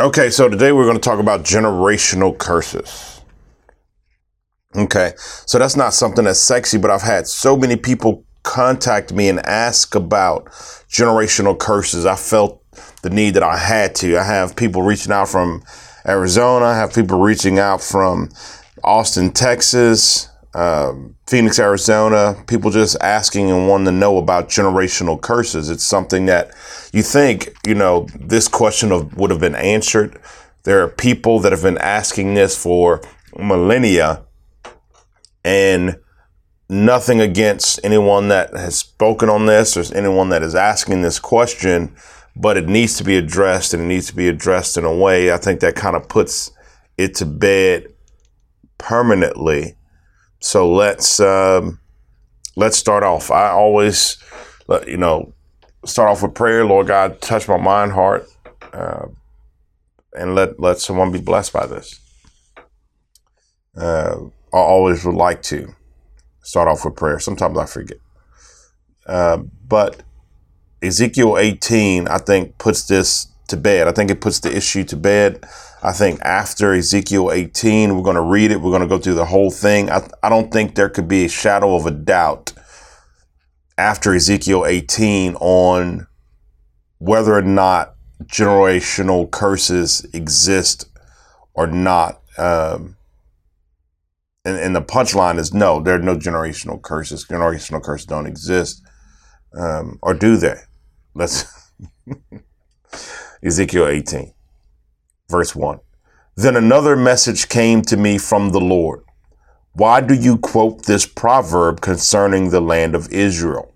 Okay, so today we're going to talk about generational curses. Okay, so that's not something that's sexy, but I've had so many people contact me and ask about generational curses. I felt the need that I had to. I have people reaching out from Arizona, I have people reaching out from Austin, Texas, um, Phoenix, Arizona, people just asking and wanting to know about generational curses. It's something that you think, you know, this question of would have been answered. There are people that have been asking this for millennia and nothing against anyone that has spoken on this or anyone that is asking this question, but it needs to be addressed and it needs to be addressed in a way I think that kind of puts it to bed permanently so let's um, let's start off. I always, you know, start off with prayer. Lord God, touch my mind, heart, uh, and let let someone be blessed by this. Uh, I always would like to start off with prayer. Sometimes I forget, uh, but Ezekiel 18, I think, puts this to bed. I think it puts the issue to bed. I think after Ezekiel 18, we're going to read it. We're going to go through the whole thing. I, I don't think there could be a shadow of a doubt after Ezekiel 18 on whether or not generational curses exist or not. Um, and, and the punchline is no, there are no generational curses. Generational curses don't exist. Um, or do they? Let's. Ezekiel 18, verse 1. Then another message came to me from the Lord. Why do you quote this proverb concerning the land of Israel?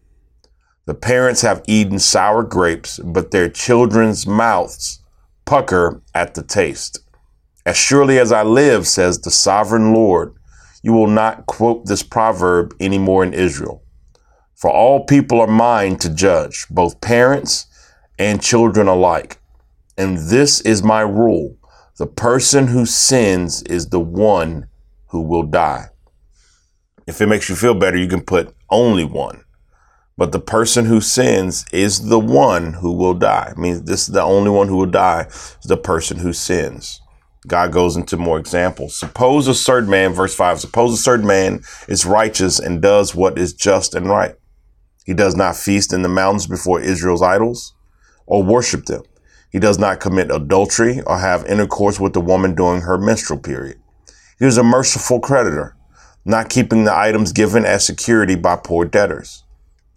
The parents have eaten sour grapes, but their children's mouths pucker at the taste. As surely as I live, says the sovereign Lord, you will not quote this proverb anymore in Israel. For all people are mine to judge, both parents and children alike. And this is my rule the person who sins is the one who will die. If it makes you feel better, you can put only one. But the person who sins is the one who will die. I mean, this is the only one who will die is the person who sins. God goes into more examples. Suppose a certain man, verse 5, suppose a certain man is righteous and does what is just and right. He does not feast in the mountains before Israel's idols or worship them. He does not commit adultery or have intercourse with the woman during her menstrual period. He is a merciful creditor, not keeping the items given as security by poor debtors.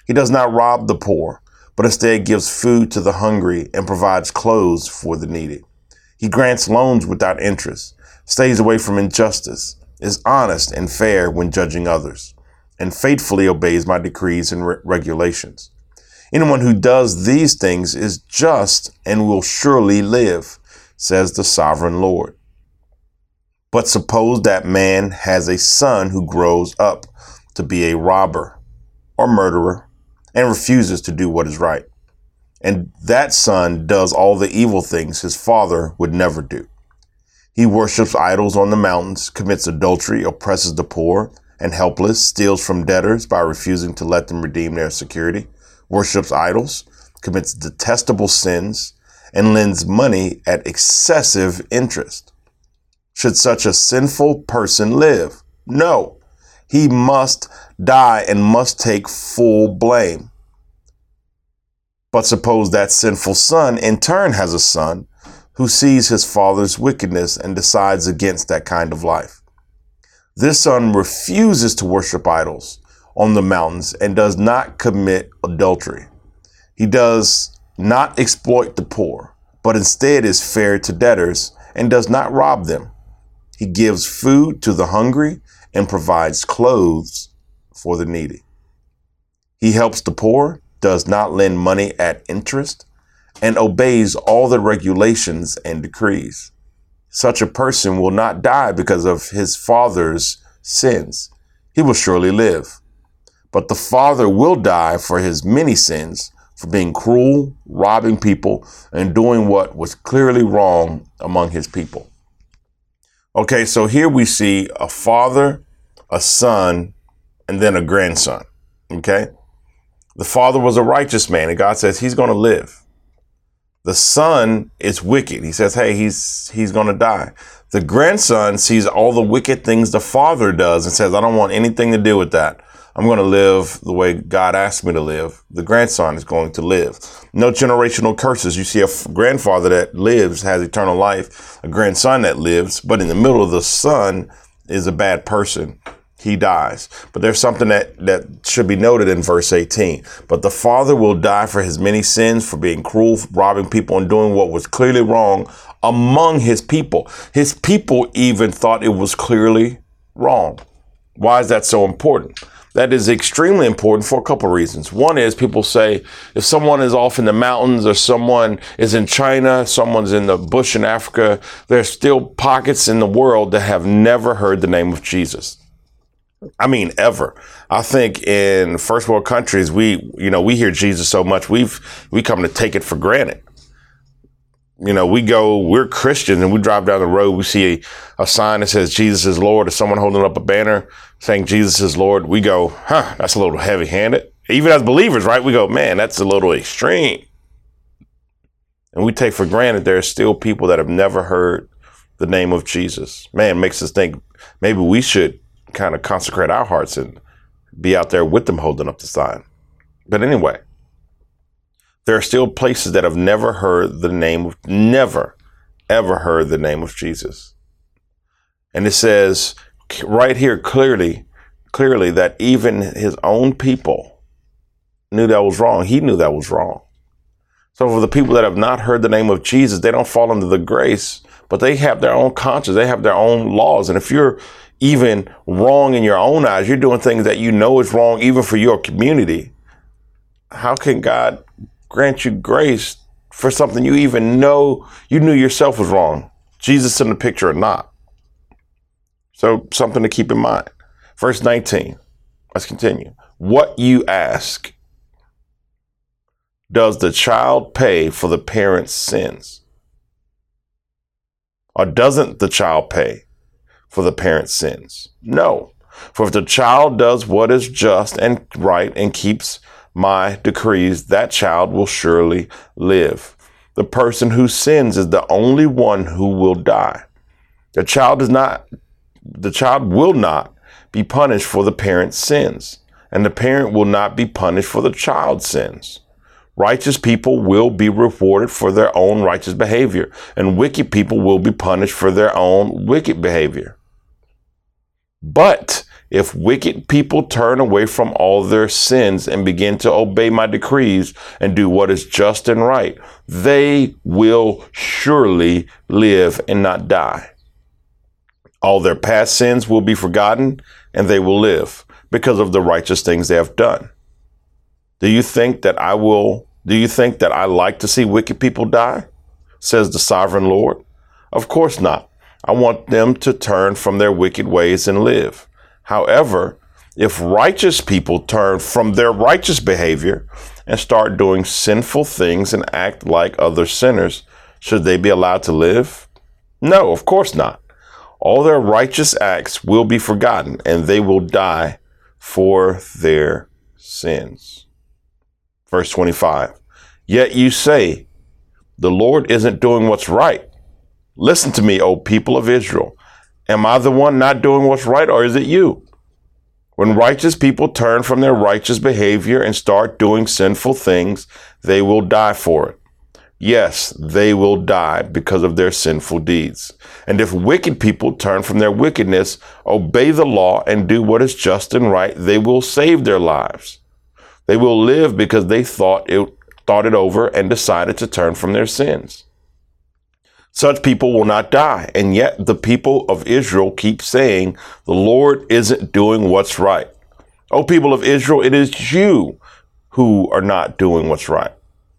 He does not rob the poor, but instead gives food to the hungry and provides clothes for the needy. He grants loans without interest, stays away from injustice, is honest and fair when judging others, and faithfully obeys my decrees and re- regulations. Anyone who does these things is just and will surely live, says the sovereign Lord. But suppose that man has a son who grows up to be a robber or murderer and refuses to do what is right. And that son does all the evil things his father would never do. He worships idols on the mountains, commits adultery, oppresses the poor and helpless, steals from debtors by refusing to let them redeem their security worships idols, commits detestable sins, and lends money at excessive interest. Should such a sinful person live? No. He must die and must take full blame. But suppose that sinful son in turn has a son who sees his father's wickedness and decides against that kind of life. This son refuses to worship idols on the mountains and does not commit adultery. He does not exploit the poor, but instead is fair to debtors and does not rob them. He gives food to the hungry and provides clothes for the needy. He helps the poor, does not lend money at interest, and obeys all the regulations and decrees. Such a person will not die because of his father's sins. He will surely live. But the father will die for his many sins, for being cruel, robbing people, and doing what was clearly wrong among his people. Okay, so here we see a father, a son, and then a grandson. Okay? The father was a righteous man, and God says he's going to live. The son is wicked. He says, "Hey, he's he's going to die." The grandson sees all the wicked things the father does and says, "I don't want anything to do with that. I'm going to live the way God asked me to live." The grandson is going to live. No generational curses. You see a f- grandfather that lives has eternal life, a grandson that lives, but in the middle of the son is a bad person he dies. But there's something that, that should be noted in verse 18. But the father will die for his many sins, for being cruel, for robbing people, and doing what was clearly wrong among his people. His people even thought it was clearly wrong. Why is that so important? That is extremely important for a couple of reasons. One is people say if someone is off in the mountains or someone is in China, someone's in the bush in Africa, there's still pockets in the world that have never heard the name of Jesus. I mean, ever. I think in first world countries, we, you know, we hear Jesus so much, we've, we come to take it for granted. You know, we go, we're Christians and we drive down the road, we see a, a sign that says Jesus is Lord or someone holding up a banner saying Jesus is Lord. We go, huh, that's a little heavy handed. Even as believers, right? We go, man, that's a little extreme. And we take for granted there are still people that have never heard the name of Jesus. Man, makes us think maybe we should kind of consecrate our hearts and be out there with them holding up the sign. But anyway, there are still places that have never heard the name of, never, ever heard the name of Jesus. And it says right here clearly, clearly that even his own people knew that was wrong. He knew that was wrong. So for the people that have not heard the name of Jesus, they don't fall under the grace, but they have their own conscience. They have their own laws. And if you're even wrong in your own eyes, you're doing things that you know is wrong even for your community. How can God grant you grace for something you even know you knew yourself was wrong? Jesus in the picture or not? So, something to keep in mind. Verse 19. Let's continue. What you ask, does the child pay for the parent's sins? Or doesn't the child pay for the parent's sins. No. For if the child does what is just and right and keeps my decrees, that child will surely live. The person who sins is the only one who will die. The child is not, the child will not be punished for the parent's sins, and the parent will not be punished for the child's sins. Righteous people will be rewarded for their own righteous behavior, and wicked people will be punished for their own wicked behavior. But if wicked people turn away from all their sins and begin to obey my decrees and do what is just and right, they will surely live and not die. All their past sins will be forgotten and they will live because of the righteous things they have done. Do you think that I will, do you think that I like to see wicked people die? Says the sovereign Lord. Of course not. I want them to turn from their wicked ways and live. However, if righteous people turn from their righteous behavior and start doing sinful things and act like other sinners, should they be allowed to live? No, of course not. All their righteous acts will be forgotten and they will die for their sins. Verse 25. Yet you say, the Lord isn't doing what's right. Listen to me, O people of Israel. Am I the one not doing what's right, or is it you? When righteous people turn from their righteous behavior and start doing sinful things, they will die for it. Yes, they will die because of their sinful deeds. And if wicked people turn from their wickedness, obey the law, and do what is just and right, they will save their lives. They will live because they thought it, thought it over and decided to turn from their sins. Such people will not die. And yet the people of Israel keep saying, the Lord isn't doing what's right. Oh, people of Israel, it is you who are not doing what's right,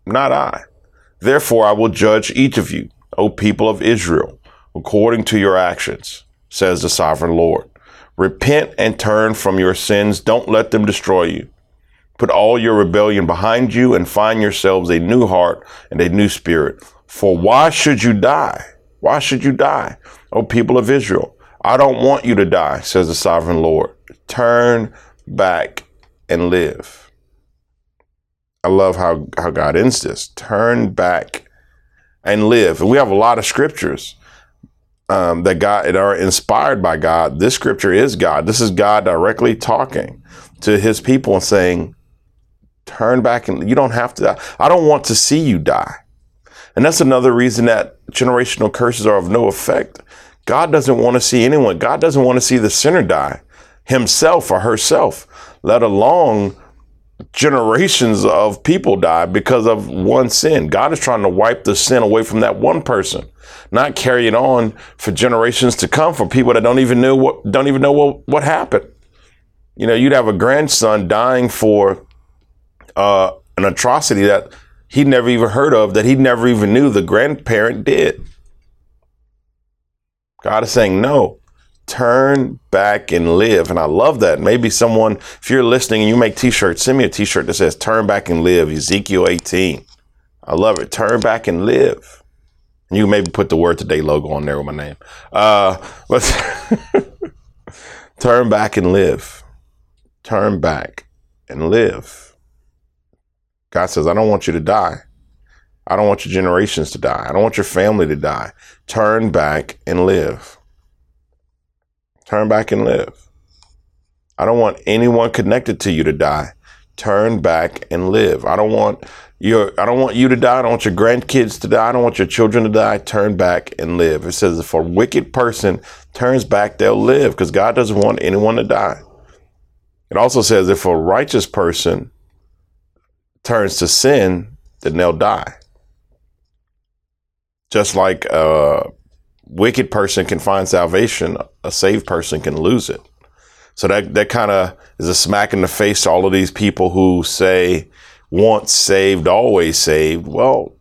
not I. Therefore, I will judge each of you, O people of Israel, according to your actions, says the sovereign Lord. Repent and turn from your sins. Don't let them destroy you. Put all your rebellion behind you and find yourselves a new heart and a new spirit for why should you die? Why should you die, O people of Israel? I don't want you to die, says the sovereign Lord. Turn back and live. I love how, how God ends this. Turn back and live. And we have a lot of scriptures um, that God that are inspired by God. This scripture is God. This is God directly talking to His people and saying, "Turn back and you don't have to die. I don't want to see you die." And that's another reason that generational curses are of no effect. God doesn't want to see anyone. God doesn't want to see the sinner die, himself or herself, let alone generations of people die because of one sin. God is trying to wipe the sin away from that one person, not carry it on for generations to come for people that don't even know what don't even know what, what happened. You know, you'd have a grandson dying for uh, an atrocity that he'd never even heard of, that he never even knew the grandparent did. God is saying, no, turn back and live. And I love that. Maybe someone, if you're listening and you make t shirts, send me a t shirt that says turn back and live, Ezekiel 18. I love it. Turn back and live. And you maybe put the word today logo on there with my name. Uh, but turn back and live. Turn back and live. God says, I don't want you to die. I don't want your generations to die. I don't want your family to die. Turn back and live. Turn back and live. I don't want anyone connected to you to die. Turn back and live. I don't want your I don't want you to die. I don't want your grandkids to die. I don't want your children to die. Turn back and live. It says if a wicked person turns back, they'll live because God doesn't want anyone to die. It also says if a righteous person turns to sin, then they'll die. Just like a wicked person can find salvation, a saved person can lose it. So that that kind of is a smack in the face to all of these people who say once saved, always saved. Well,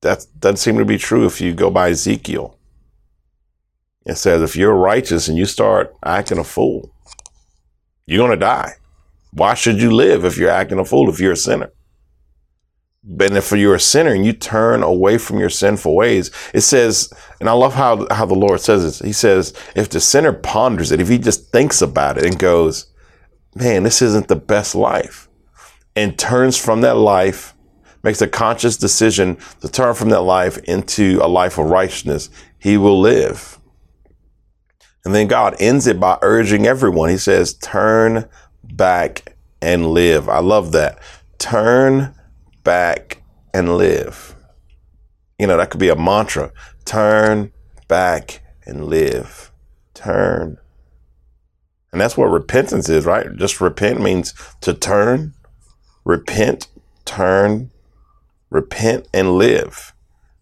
that doesn't seem to be true if you go by Ezekiel. It says if you're righteous and you start acting a fool, you're going to die. Why should you live if you're acting a fool, if you're a sinner? But if you're a sinner and you turn away from your sinful ways, it says, and I love how, how the Lord says this. He says, if the sinner ponders it, if he just thinks about it and goes, man, this isn't the best life, and turns from that life, makes a conscious decision to turn from that life into a life of righteousness, he will live. And then God ends it by urging everyone. He says, turn back and live. I love that. Turn back and live. You know, that could be a mantra. Turn back and live. Turn. And that's what repentance is, right? Just repent means to turn, repent, turn, repent and live.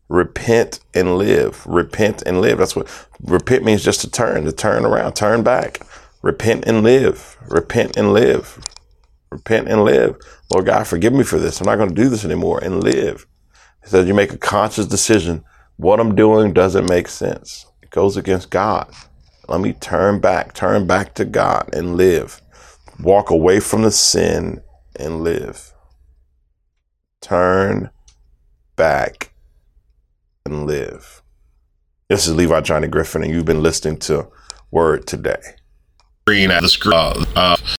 Repent and live. Repent and live. That's what repent means just to turn, to turn around, turn back. Repent and live. Repent and live. Repent and live. Lord God, forgive me for this. I'm not going to do this anymore and live. He says you make a conscious decision. What I'm doing doesn't make sense. It goes against God. Let me turn back, turn back to God and live. Walk away from the sin and live. Turn back and live. This is Levi Johnny Griffin, and you've been listening to Word Today. Green at the screen, uh, uh,